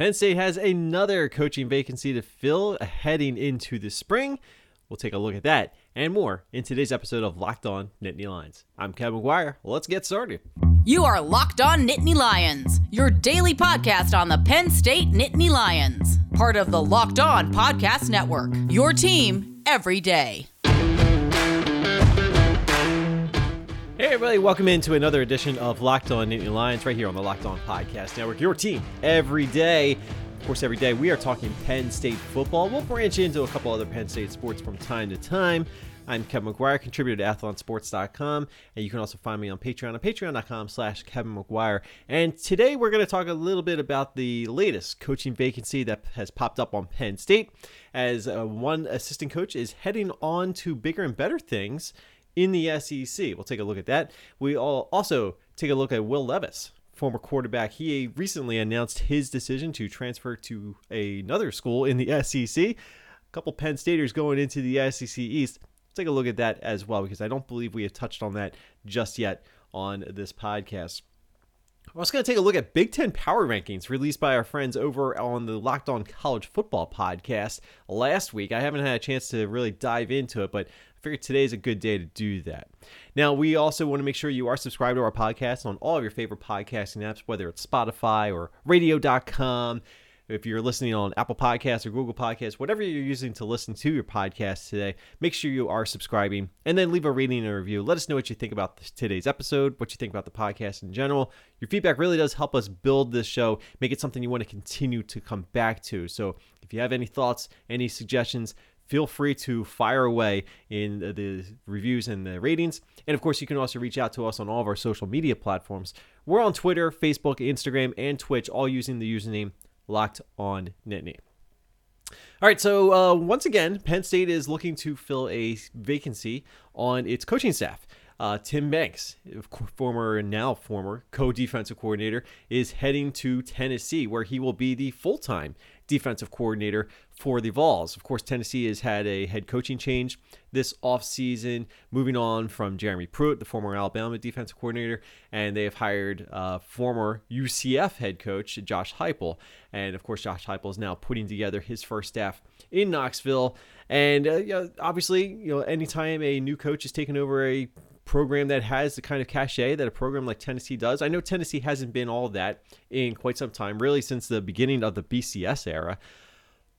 Penn State has another coaching vacancy to fill heading into the spring. We'll take a look at that and more in today's episode of Locked On Nittany Lions. I'm Kevin McGuire. Let's get started. You are Locked On Nittany Lions, your daily podcast on the Penn State Nittany Lions, part of the Locked On Podcast Network. Your team every day. Hey, everybody, welcome into another edition of Locked On Nittany Lions right here on the Locked On Podcast Network. Your team every day. Of course, every day we are talking Penn State football. We'll branch into a couple other Penn State sports from time to time. I'm Kevin McGuire, contributor to athlonsports.com, and you can also find me on Patreon at patreon.com slash Kevin McGuire. And today we're going to talk a little bit about the latest coaching vacancy that has popped up on Penn State, as uh, one assistant coach is heading on to bigger and better things in the SEC. We'll take a look at that. We all also take a look at Will Levis, former quarterback. He recently announced his decision to transfer to another school in the SEC. A couple Penn Staters going into the SEC East. Let's take a look at that as well because I don't believe we have touched on that just yet on this podcast. We're also going to take a look at Big Ten power rankings released by our friends over on the Locked On College Football podcast last week. I haven't had a chance to really dive into it, but I figured today is a good day to do that. Now, we also want to make sure you are subscribed to our podcast on all of your favorite podcasting apps, whether it's Spotify or radio.com. If you're listening on Apple Podcasts or Google Podcasts, whatever you're using to listen to your podcast today, make sure you are subscribing and then leave a rating and a review. Let us know what you think about today's episode, what you think about the podcast in general. Your feedback really does help us build this show, make it something you want to continue to come back to. So if you have any thoughts, any suggestions, feel free to fire away in the reviews and the ratings. And of course, you can also reach out to us on all of our social media platforms. We're on Twitter, Facebook, Instagram, and Twitch, all using the username Locked On Nittany. All right, so uh, once again, Penn State is looking to fill a vacancy on its coaching staff. Uh, Tim Banks, former and now former co-defensive coordinator, is heading to Tennessee, where he will be the full-time defensive coordinator for the Vols. Of course, Tennessee has had a head coaching change this offseason, moving on from Jeremy Pruitt, the former Alabama defensive coordinator, and they have hired uh, former UCF head coach Josh Heupel. And of course, Josh Heupel is now putting together his first staff in Knoxville. And uh, you know, obviously, you know, anytime a new coach is taking over a program that has the kind of cachet that a program like Tennessee does. I know Tennessee hasn't been all that in quite some time, really since the beginning of the BCS era,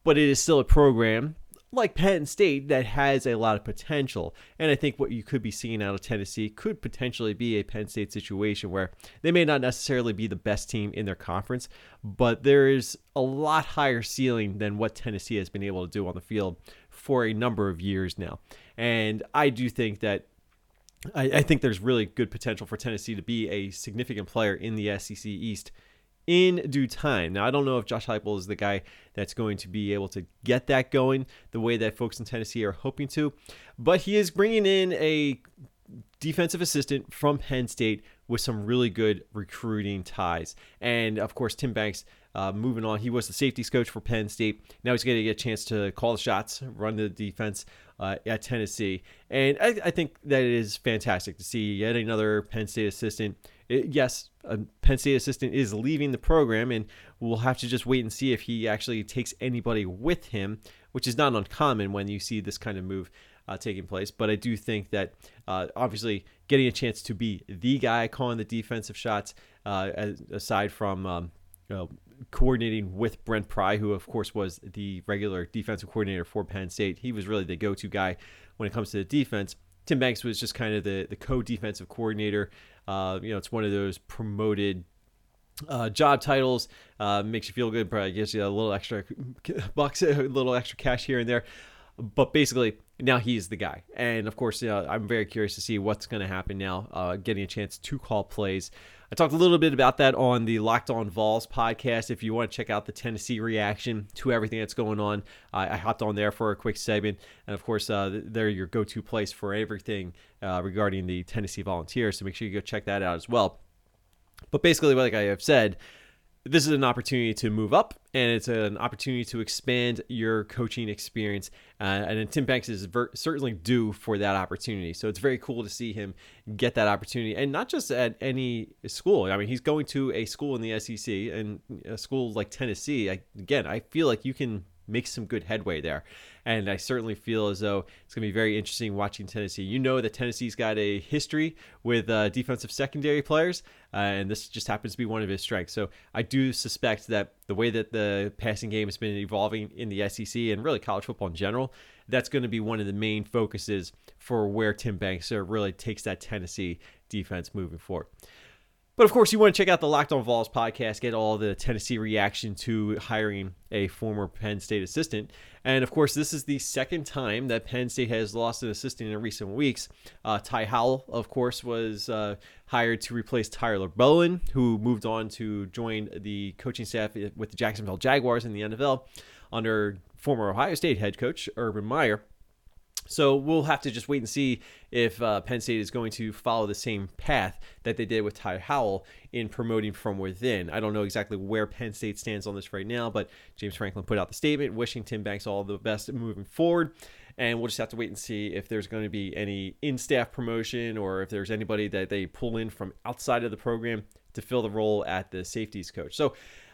but it is still a program like Penn State that has a lot of potential. And I think what you could be seeing out of Tennessee could potentially be a Penn State situation where they may not necessarily be the best team in their conference, but there is a lot higher ceiling than what Tennessee has been able to do on the field for a number of years now. And I do think that I, I, think there's really good potential for Tennessee to be a significant player in the SEC East in due time. Now, I don't know if Josh Heupel is the guy that's going to be able to get that going the way that folks in Tennessee are hoping to, but he is bringing in a defensive assistant from Penn State with some really good recruiting ties. And of course, Tim Banks uh, moving on, he was the safeties coach for Penn State. Now he's going to get a chance to call the shots, run the defense uh, at Tennessee. And I, I, think that it is fantastic to see yet another Penn State assistant. It, yes, a Penn State assistant is leaving the program, and we'll have to just wait and see if he actually takes anybody with him, which is not uncommon when you see this kind of move. Uh, taking place. But I do think that uh, obviously getting a chance to be the guy calling the defensive shots, uh, aside from um, you know, coordinating with Brent Pry, who of course was the regular defensive coordinator for Penn State. He was really the go-to guy when it comes to the defense. Tim Banks was just kind of the the co-defensive coordinator. Uh, you know, it's one of those promoted uh, job titles. Uh, makes you feel good, probably gives you a little extra bucks, a little extra cash here and there. But basically, now he's the guy. And of course, uh, I'm very curious to see what's going to happen now, uh, getting a chance to call plays. I talked a little bit about that on the Locked On Vols podcast. If you want to check out the Tennessee reaction to everything that's going on, I hopped on there for a quick segment. And of course, uh, they're your go to place for everything uh, regarding the Tennessee Volunteers. So make sure you go check that out as well. But basically, like I have said, this is an opportunity to move up and it's an opportunity to expand your coaching experience. Uh, and Tim Banks is ver- certainly due for that opportunity. So it's very cool to see him get that opportunity and not just at any school. I mean, he's going to a school in the SEC and a school like Tennessee. I, again, I feel like you can make some good headway there. And I certainly feel as though it's going to be very interesting watching Tennessee. You know that Tennessee's got a history with uh, defensive secondary players, uh, and this just happens to be one of his strengths. So I do suspect that the way that the passing game has been evolving in the SEC and really college football in general, that's going to be one of the main focuses for where Tim Banks really takes that Tennessee defense moving forward. But of course, you want to check out the Locked On Vols podcast, get all the Tennessee reaction to hiring a former Penn State assistant. And of course, this is the second time that Penn State has lost an assistant in recent weeks. Uh, Ty Howle, of course, was uh, hired to replace Tyler Bowen, who moved on to join the coaching staff with the Jacksonville Jaguars in the NFL under former Ohio State head coach Urban Meyer. So we'll have to just wait and see if uh, Penn State is going to follow the same path that they did with Ty Howle in promoting from within. I don't know exactly where Penn State stands on this right now, but James Franklin put out the statement wishing Tim Banks all the best moving forward. And we'll just have to wait and see if there's going to be any in staff promotion or if there's anybody that they pull in from outside of the program to fill the role at the safeties coach. So,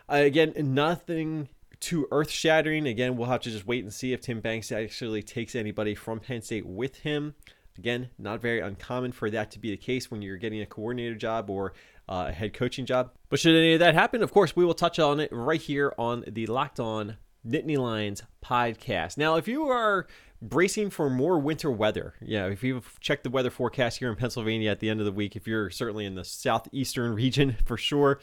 uh, again, nothing too earth shattering. Again, we'll have to just wait and see if Tim Banks actually takes anybody from Penn State with him. Again, not very uncommon for that to be the case when you're getting a coordinator job or uh, a head coaching job. But should any of that happen, of course, we will touch on it right here on the Locked On Nittany Lions podcast. Now, if you are bracing for more winter weather. Yeah, if you've checked the weather forecast here in Pennsylvania at the end of the week, if you're certainly in the southeastern region for sure,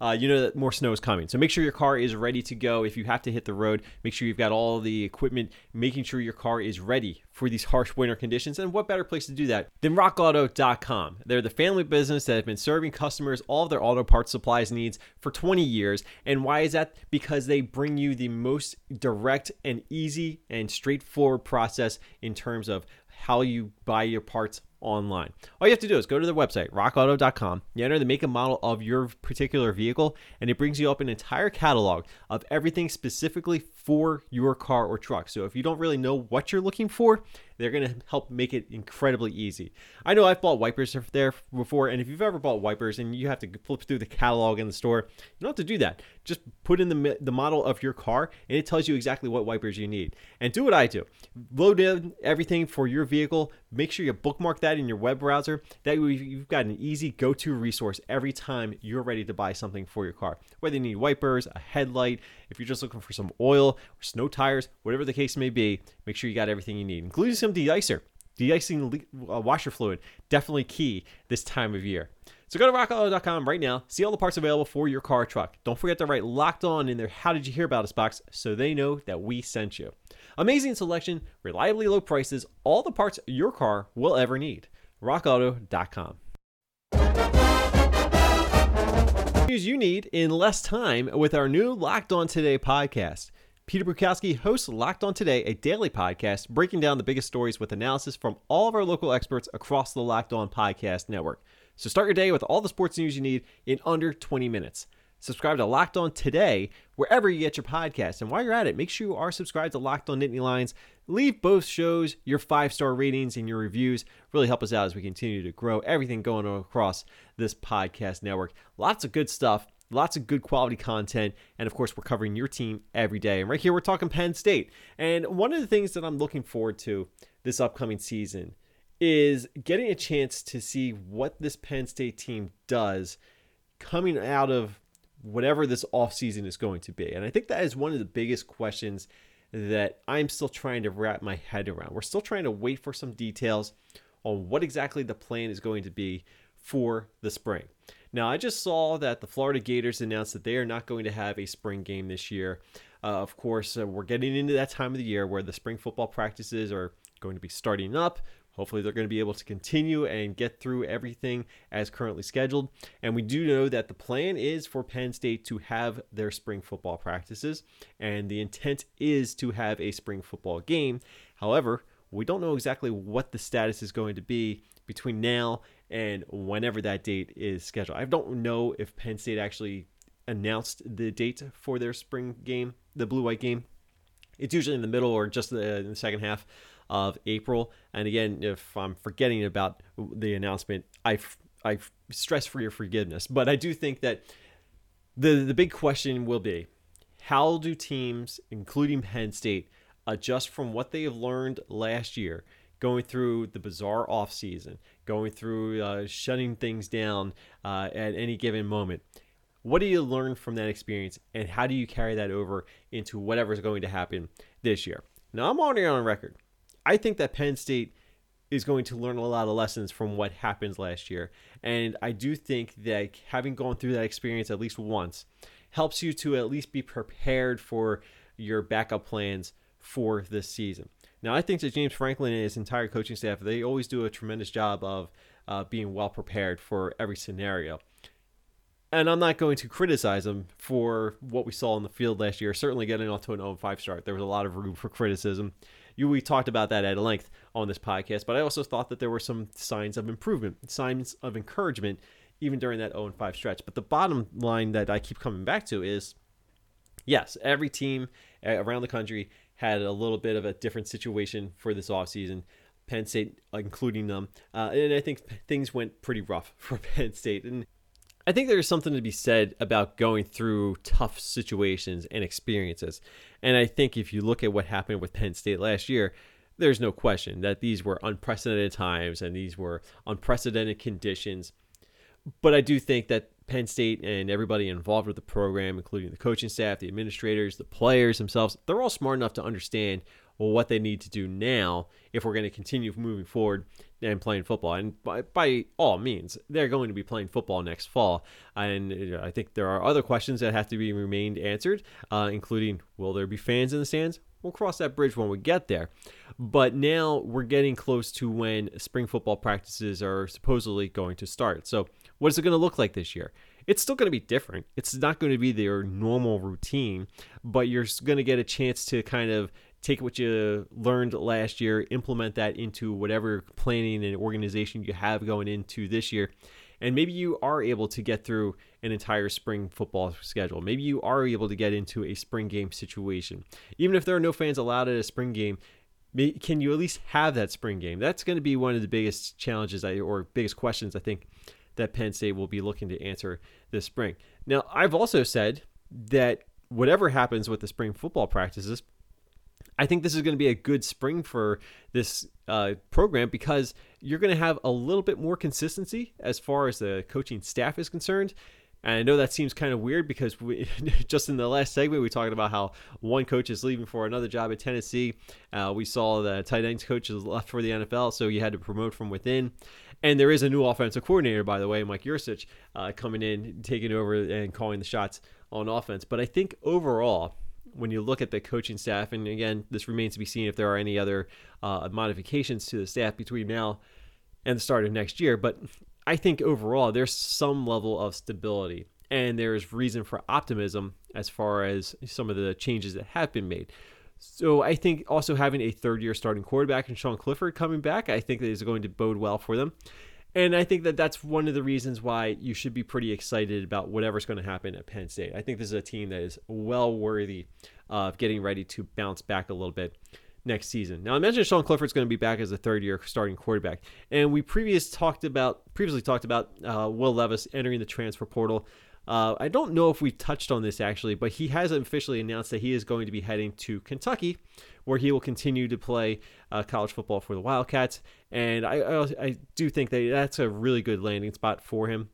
uh, you know that more snow is coming. So make sure your car is ready to go. If you have to hit the road, make sure you've got all the equipment, making sure your car is ready for these harsh winter conditions. And what better place to do that than rockauto.com? They're the family business that have been serving customers all of their auto parts supplies needs for 20 years. And why is that? Because they bring you the most direct and easy and straightforward process in terms of how you buy your parts online. All you have to do is go to their website, rockauto.com. You enter the make and model of your particular vehicle, and it brings you up an entire catalog of everything specifically for your car or truck. So if you don't really know what you're looking for, they're going to help make it incredibly easy. I know I've bought wipers there before, and if you've ever bought wipers and you have to flip through the catalog in the store, you don't have to do that. Just put in the, the model of your car, and it tells you exactly what wipers you need. And do what I do load in everything for your vehicle, make sure you bookmark that in your web browser. That way, you've got an easy go to resource every time you're ready to buy something for your car. Whether you need wipers, a headlight, if you're just looking for some oil or snow tires, whatever the case may be, make sure you got everything you need, including some de-icer. De-icing uh, washer fluid, definitely key this time of year. So go to rockauto.com right now, see all the parts available for your car truck. Don't forget to write locked on in their How Did You Hear About Us box so they know that we sent you. Amazing selection, reliably low prices, all the parts your car will ever need. rockauto.com. News you need in less time with our new Locked On Today podcast. Peter Bukowski hosts Locked On Today, a daily podcast breaking down the biggest stories with analysis from all of our local experts across the Locked On Podcast Network. So start your day with all the sports news you need in under 20 minutes. Subscribe to Locked On today, wherever you get your podcasts. And while you're at it, make sure you are subscribed to Locked On Nittany Lions. Leave both shows your five star ratings and your reviews. Really help us out as we continue to grow everything going on across this podcast network. Lots of good stuff Lots of good quality content. And of course, we're covering your team every day. And right here, we're talking Penn State. And one of the things that I'm looking forward to this upcoming season is getting a chance to see what this Penn State team does coming out of whatever this offseason is going to be. And I think that is one of the biggest questions that I'm still trying to wrap my head around. We're still trying to wait for some details on what exactly the plan is going to be for the spring. Now, I just saw that the Florida Gators announced that they are not going to have a spring game this year. Uh, of course, uh, we're getting into that time of the year where the spring football practices are going to be starting up. Hopefully, they're going to be able to continue and get through everything as currently scheduled. And we do know that the plan is for Penn State to have their spring football practices, and the intent is to have a spring football game. However, we don't know exactly what the status is going to be between now and whenever that date is scheduled. I don't know if Penn State actually announced the date for their spring game, the blue white game. It's usually in the middle or just the, in the second half of April. And again, if I'm forgetting about the announcement, I I stress for your forgiveness. But I do think that the the big question will be how do teams, including Penn State, adjust from what they have learned last year, going through the bizarre offseason, going through uh, shutting things down uh, at any given moment? What do you learn from that experience, and how do you carry that over into whatever's going to happen this year? Now, I'm already on record. I think that Penn State is going to learn a lot of lessons from what happened last year. And I do think that having gone through that experience at least once helps you to at least be prepared for your backup plans for this season. Now, I think that James Franklin and his entire coaching staff, they always do a tremendous job of uh, being well prepared for every scenario. And I'm not going to criticize them for what we saw in the field last year. Certainly getting off to an 0 5 start, there was a lot of room for criticism you we talked about that at length on this podcast, but I also thought that there were some signs of improvement, signs of encouragement, even during that 0 5 stretch. But the bottom line that I keep coming back to is yes, every team around the country had a little bit of a different situation for this offseason. Penn State, including them. Uh, and I think things went pretty rough for Penn State. And I think there's something to be said about going through tough situations and experiences. And I think if you look at what happened with Penn State last year, there's no question that these were unprecedented times and these were unprecedented conditions. But I do think that Penn State and everybody involved with the program, including the coaching staff, the administrators, the players themselves, they're all smart enough to understand well, what they need to do now if we're going to continue moving forward and playing football. And by, by all means, they're going to be playing football next fall. And I think there are other questions that have to be remained answered, uh, including will there be fans in the stands? We'll cross that bridge when we get there. But now we're getting close to when spring football practices are supposedly going to start. So, what is it going to look like this year? It's still going to be different. It's not going to be their normal routine, but you're going to get a chance to kind of take what you learned last year, implement that into whatever planning and organization you have going into this year. And maybe you are able to get through an entire spring football schedule. Maybe you are able to get into a spring game situation. Even if there are no fans allowed at a spring game, can you at least have that spring game? That's going to be one of the biggest challenges or biggest questions I think that Penn State will be looking to answer this spring. Now, I've also said that whatever happens with the spring football practices, I think this is going to be a good spring for this uh, program because you're going to have a little bit more consistency as far as the coaching staff is concerned. And I know that seems kind of weird because we, just in the last segment, we talked about how one coach is leaving for another job at Tennessee. Uh, we saw the tight ends coach is left for the NFL, so you had to promote from within. And there is a new offensive coordinator, by the way, Mike Yurcich, uh, coming in, taking over, and calling the shots on offense. But I think overall, when you look at the coaching staff, and again, this remains to be seen if there are any other uh, modifications to the staff between now and the start of next year. But I think overall, there's some level of stability and there's reason for optimism as far as some of the changes that have been made. So I think also having a third year starting quarterback and Sean Clifford coming back, I think that is going to bode well for them. And I think that that's one of the reasons why you should be pretty excited about whatever's going to happen at Penn State. I think this is a team that is well worthy of getting ready to bounce back a little bit next season. Now, I mentioned Sean Clifford's going to be back as a third-year starting quarterback, and we previous talked about previously talked about uh, Will Levis entering the transfer portal. Uh, I don't know if we touched on this actually, but he has officially announced that he is going to be heading to Kentucky, where he will continue to play uh, college football for the Wildcats. And I, I, I do think that that's a really good landing spot for him.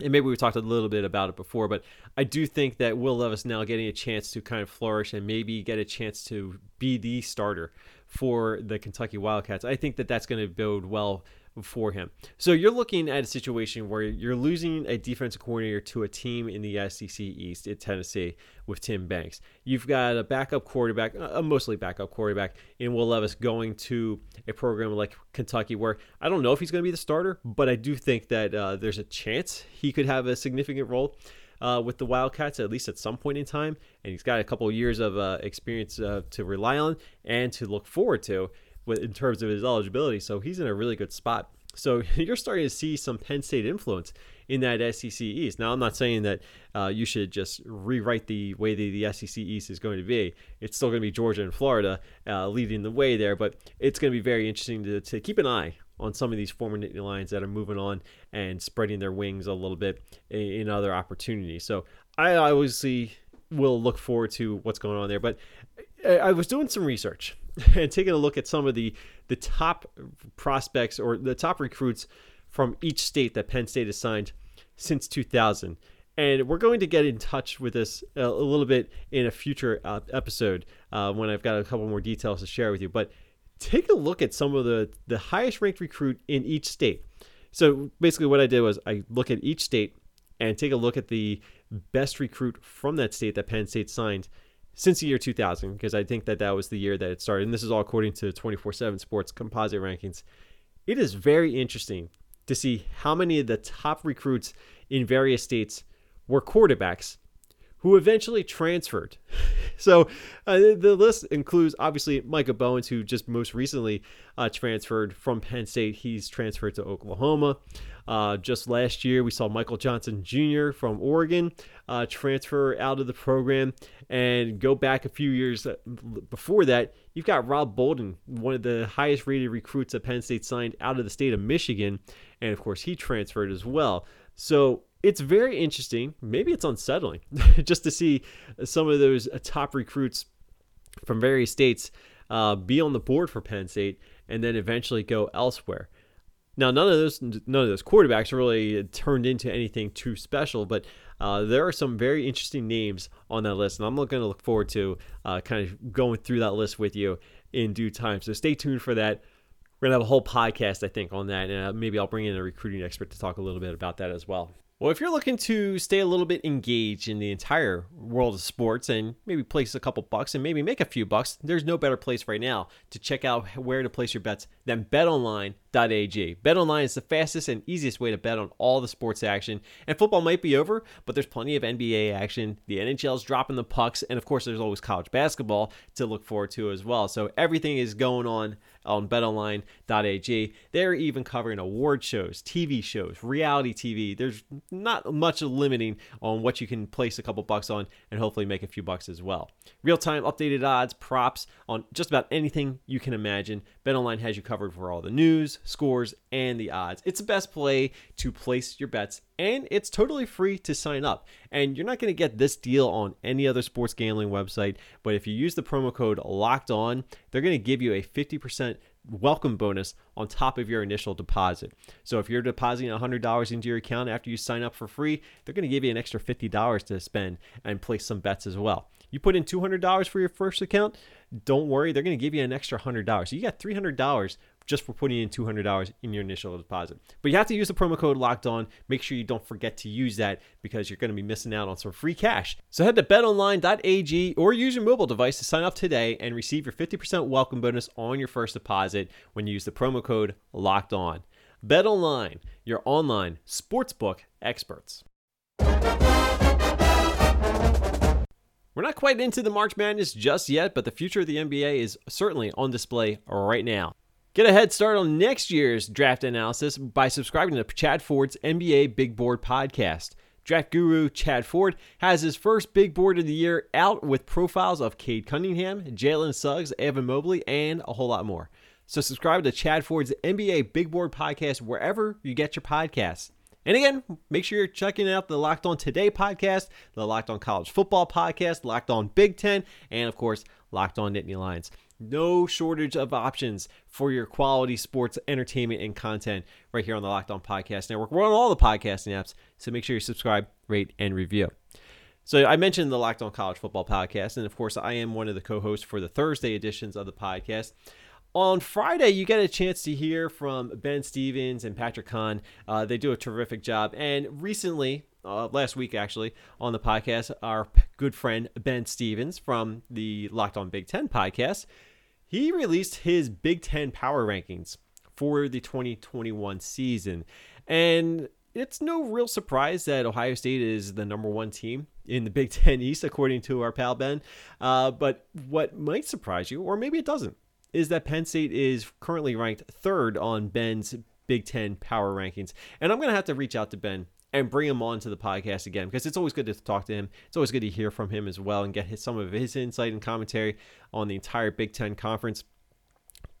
And maybe we talked a little bit about it before, but I do think that Will Levis now getting a chance to kind of flourish and maybe get a chance to be the starter for the Kentucky Wildcats. I think that that's going to build well for him. So you're looking at a situation where you're losing a defensive coordinator to a team in the SEC East at Tennessee with Tim Banks. You've got a backup quarterback, a mostly backup quarterback in Will Levis going to a program like Kentucky where I don't know if he's going to be the starter, but I do think that uh, there's a chance he could have a significant role. Uh, with the Wildcats, at least at some point in time, and he's got a couple years of uh, experience uh, to rely on and to look forward to in terms of his eligibility. So he's in a really good spot. So you're starting to see some Penn State influence in that SEC East. Now, I'm not saying that uh, you should just rewrite the way the, the SEC East is going to be. It's still going to be Georgia and Florida uh, leading the way there, but it's going to be very interesting to, to keep an eye on some of these former Nittany Lions that are moving on and spreading their wings a little bit in, in other opportunities. So I obviously will look forward to what's going on there. But I was doing some research and taking a look at some of the the top prospects or the top recruits from each state that Penn State has signed since 2000. And we're going to get in touch with this a, little bit in a future uh, episode uh, when I've got a couple more details to share with you. But take a look at some of the, the highest ranked recruit in each state. So basically, what I did was I look at each state and take a look at the best recruit from that state that Penn State signed since the year 2000, because I think that that was the year that it started. And this is all according to 24 7 Sports composite rankings. It is very interesting to see how many of the top recruits in various states were quarterbacks who eventually transferred. so uh, the list includes obviously Micah Bowens, who just most recently uh, transferred from Penn State. He's transferred to Oklahoma. Uh, just last year, we saw Michael Johnson Jr. from Oregon uh, transfer out of the program. And go back a few years uh, before that, you've got Rob Bolden, one of the highest rated recruits that Penn State signed out of the state of Michigan. And of course, he transferred as well. So it's very interesting. Maybe it's unsettling just to see some of those uh, top recruits from various states uh, be on the board for Penn State and then eventually go elsewhere. Now, none of those none of those quarterbacks really turned into anything too special, but uh, there are some very interesting names on that list, and I'm going to look forward to uh, kind of going through that list with you in due time. So stay tuned for that. We're gonna have a whole podcast, I think, on that, and uh, maybe I'll bring in a recruiting expert to talk a little bit about that as well. Well, if you're looking to stay a little bit engaged in the entire world of sports and maybe place a couple bucks and maybe make a few bucks, there's no better place right now to check out where to place your bets than betonline.ag. BetOnline is the fastest and easiest way to bet on all the sports action. And football might be over, but there's plenty of NBA action. The NHL is dropping the pucks, and of course, there's always college basketball to look forward to as well. So everything is going on on betonline.ag. They're even covering award shows, TV shows, reality TV. There's not much limiting on what you can place a couple bucks on and hopefully make a few bucks as well. Real time updated odds, props on just about anything you can imagine. BetOnline has you covered for all the news, scores, and the odds. It's the best play to place your bets and it's totally free to sign up. And you're not going to get this deal on any other sports gambling website, but if you use the promo code locked on, they're going to give you a 50% welcome bonus on top of your initial deposit. So if you're depositing $100 into your account after you sign up for free, they're going to give you an extra $50 to spend and place some bets as well. You put in $200 for your first account, don't worry, they're going to give you an extra $100. So you got $300 just for putting in $200 in your initial deposit. But you have to use the promo code locked on. Make sure you don't forget to use that because you're going to be missing out on some free cash. So head to betonline.ag or use your mobile device to sign up today and receive your 50% welcome bonus on your first deposit when you use the promo code locked on. BetOnline, your online sportsbook experts. We're not quite into the March Madness just yet, but the future of the NBA is certainly on display right now. Get a head start on next year's draft analysis by subscribing to Chad Ford's NBA Big Board podcast. Draft guru Chad Ford has his first big board of the year out with profiles of Cade Cunningham, Jalen Suggs, Evan Mobley, and a whole lot more. So subscribe to Chad Ford's NBA Big Board podcast wherever you get your podcasts. And again, make sure you're checking out the Locked On Today podcast, the Locked On College Football podcast, Locked On Big Ten, and of course, Locked On Nittany Lions. No shortage of options for your quality sports entertainment and content right here on the Locked On Podcast Network. We're on all the podcasting apps, so make sure you subscribe, rate, and review. So I mentioned the Locked On College Football Podcast, and of course, I am one of the co-hosts for the Thursday editions of the podcast. On Friday, you get a chance to hear from Ben Stevens and Patrick Kahn. Uh, they do a terrific job. And recently, uh, last week actually on the podcast, our good friend Ben Stevens from the Locked On Big Ten podcast, he released his Big Ten power rankings for the 2021 season. And it's no real surprise that Ohio State is the number one team in the Big Ten East, according to our pal Ben. Uh, but what might surprise you, or maybe it doesn't, is that Penn State is currently ranked third on Ben's Big Ten power rankings. And I'm going to have to reach out to Ben and bring him on to the podcast again because it's always good to talk to him. It's always good to hear from him as well and get his, some of his insight and commentary on the entire Big Ten conference.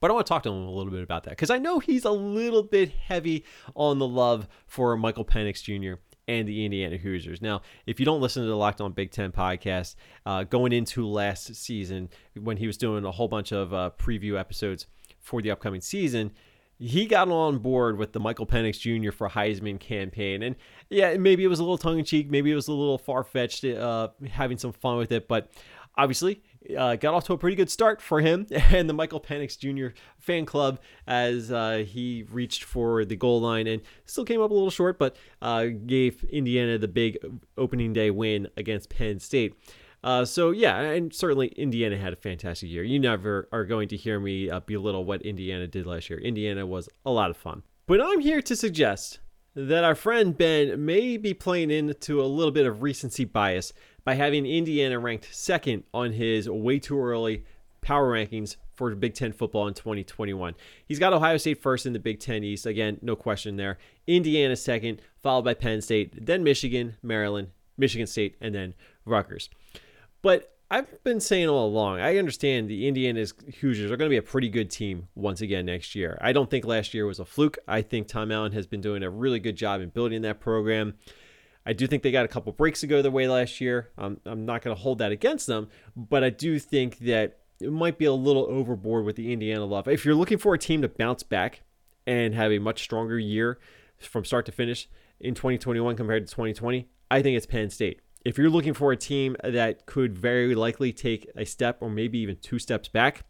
But I want to talk to him a little bit about that because I know he's a little bit heavy on the love for Michael Penix Jr. and the Indiana Hoosiers. Now, if you don't listen to the Locked On Big Ten podcast, uh, going into last season when he was doing a whole bunch of uh, preview episodes for the upcoming season, he got on board with the Michael Penix Jr. for Heisman campaign. And yeah, maybe it was a little tongue in cheek, maybe it was a little far fetched, uh, having some fun with it. But obviously, uh, got off to a pretty good start for him and the Michael Penix Jr. fan club as uh, he reached for the goal line and still came up a little short, but uh, gave Indiana the big opening day win against Penn State. Uh, so yeah, and certainly Indiana had a fantastic year. You never are going to hear me uh, belittle what Indiana did last year. Indiana was a lot of fun. But I'm here to suggest that our friend Ben may be playing into a little bit of recency bias by having Indiana ranked second on his way too early power rankings for Big Ten football in 2021. He's got Ohio State first in the Big Ten East. Again, no question there. Indiana second, followed by Penn State, then Michigan, Maryland, Michigan State, and then Rutgers. But I've been saying all along, I understand the Indiana's Hoosiers are going to be a pretty good team once again next year. I don't think last year was a fluke. I think Tom Allen has been doing a really good job in building that program. I do think they got a couple breaks to go their way last year. Um, I'm not going to hold that against them, but I do think that it might be a little overboard with the Indiana love. If you're looking for a team to bounce back and have a much stronger year from start to finish in 2021 compared to 2020, I think it's Penn State if you're looking for a team that could very likely take a step or maybe even two steps back,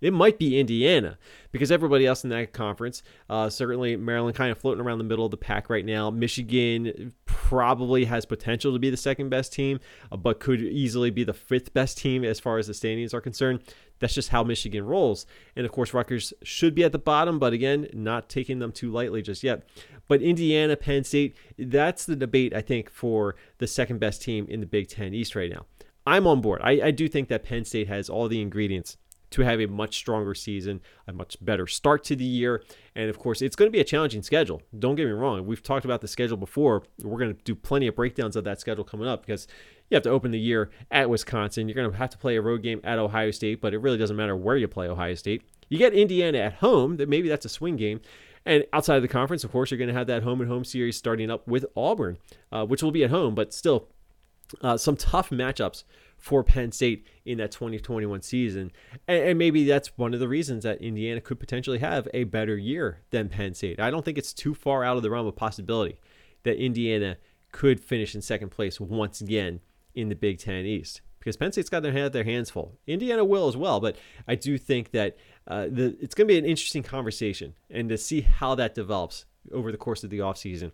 it might be Indiana because everybody else in that conference, uh, certainly Maryland kind of floating around the middle of the pack right now. Michigan probably has potential to be the second best team, uh, but could easily be the fifth best team as far as the standings are concerned. That's just how Michigan rolls. And of course, Rutgers should be at the bottom, but again, not taking them too lightly just yet. But Indiana, Penn State, that's the debate, I think, for the second best team in the Big Ten East right now. I'm on board. I, I do think that Penn State has all the ingredients to have a much stronger season, a much better start to the year. And of course, it's going to be a challenging schedule. Don't get me wrong. We've talked about the schedule before. We're going to do plenty of breakdowns of that schedule coming up because you have to open the year at Wisconsin. You're going to have to play a road game at Ohio State, but it really doesn't matter where you play Ohio State. You get Indiana at home, that maybe that's a swing game. And outside of the conference, of course, you're going to have that home and home series starting up with Auburn, uh, which will be at home, but still uh, some tough matchups for Penn State in that 2021 season. And, and, maybe that's one of the reasons that Indiana could potentially have a better year than Penn State. I don't think it's too far out of the realm of possibility that Indiana could finish in second place once again in the Big Ten East. Because Penn State's got their their hands full. Indiana will as well, but I do think that uh, the, it's going to be an interesting conversation and to see how that develops over the course of the offseason.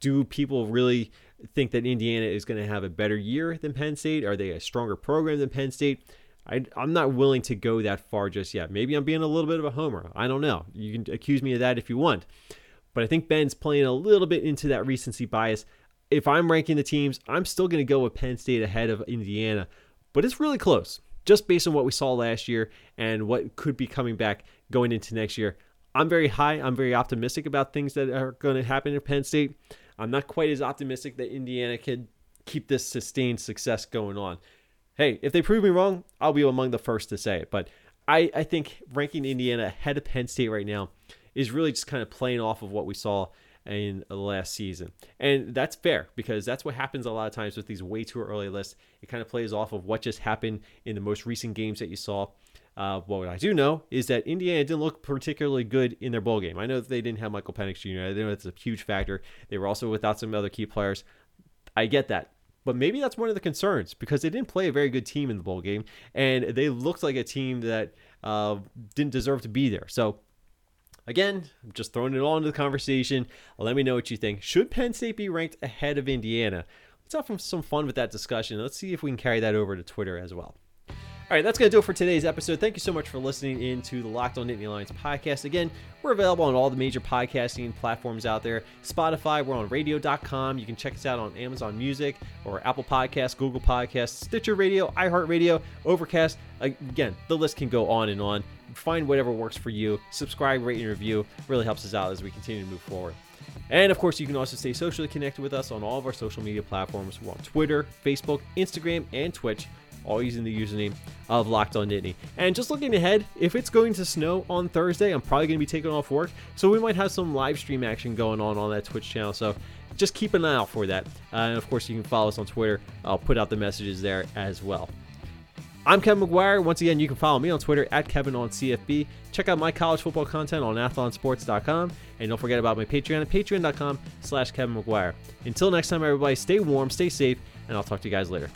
Do people really think that Indiana is going to have a better year than Penn State? Are they a stronger program than Penn State? I, am not willing to go that far just yet. Maybe I'm being a little bit of a homer. I don't know. You can accuse me of that if you want. But I think Ben's playing a little bit into that recency bias. If I'm ranking the teams, I'm still going to go with Penn State ahead of Indiana, but it's really close just based on what we saw last year and what could be coming back going into next year. I'm very high. I'm very optimistic about things that are going to happen at Penn State. I'm not quite as optimistic that Indiana can keep this sustained success going on. Hey, if they prove me wrong, I'll be among the first to say it. But I, I think ranking Indiana ahead of Penn State right now is really just kind of playing off of what we saw in last season. And that's fair because that's what happens a lot of times with these way too early lists. It kind of plays off of what just happened in the most recent games that you saw. Uh, what I do know is that Indiana didn't look particularly good in their bowl game. I know that they didn't have Michael Penix Jr. I know that's a huge factor. They were also without some other key players. I get that. But maybe that's one of the concerns because they didn't play a very good team in the bowl game, and they looked like a team that uh, didn't deserve to be there. So, again, I'm just throwing it all into the conversation. Let me know what you think. Should Penn State be ranked ahead of Indiana? Let's have some fun with that discussion. Let's see if we can carry that over to Twitter as well. All right, that's going to do it for today's episode. Thank you so much for listening into the Locked On Nittany Lions podcast. Again, we're available on all the major podcasting platforms out there. Spotify, we're on radio.com. You can check us out on Amazon Music or Apple Podcasts, Google Podcasts, Stitcher Radio, iHeartRadio, Overcast. Again, the list can go on and on. Find whatever works for you. Subscribe, rate, and review. Really helps us out as we continue to move forward. And of course, you can also stay socially connected with us on all of our social media platforms. We're on Twitter, Facebook, Instagram, and Twitch all using the username of Locked On Nittany. And just looking ahead, if it's going to snow on Thursday, I'm probably going to be taking off work, so we might have some live stream action going on on that Twitch channel. So just keep an eye out for that. Uh, and of course, you can follow us on Twitter. I'll put out the messages there as well. I'm Kevin McGuire. Once again, you can follow me on Twitter at Kevin on CFB. Check out my college football content on athlonsports.com. And don't forget about my Patreon at patreon.com slash Kevin McGuire. Until next time, everybody, stay warm, stay safe, and I'll talk to you guys later.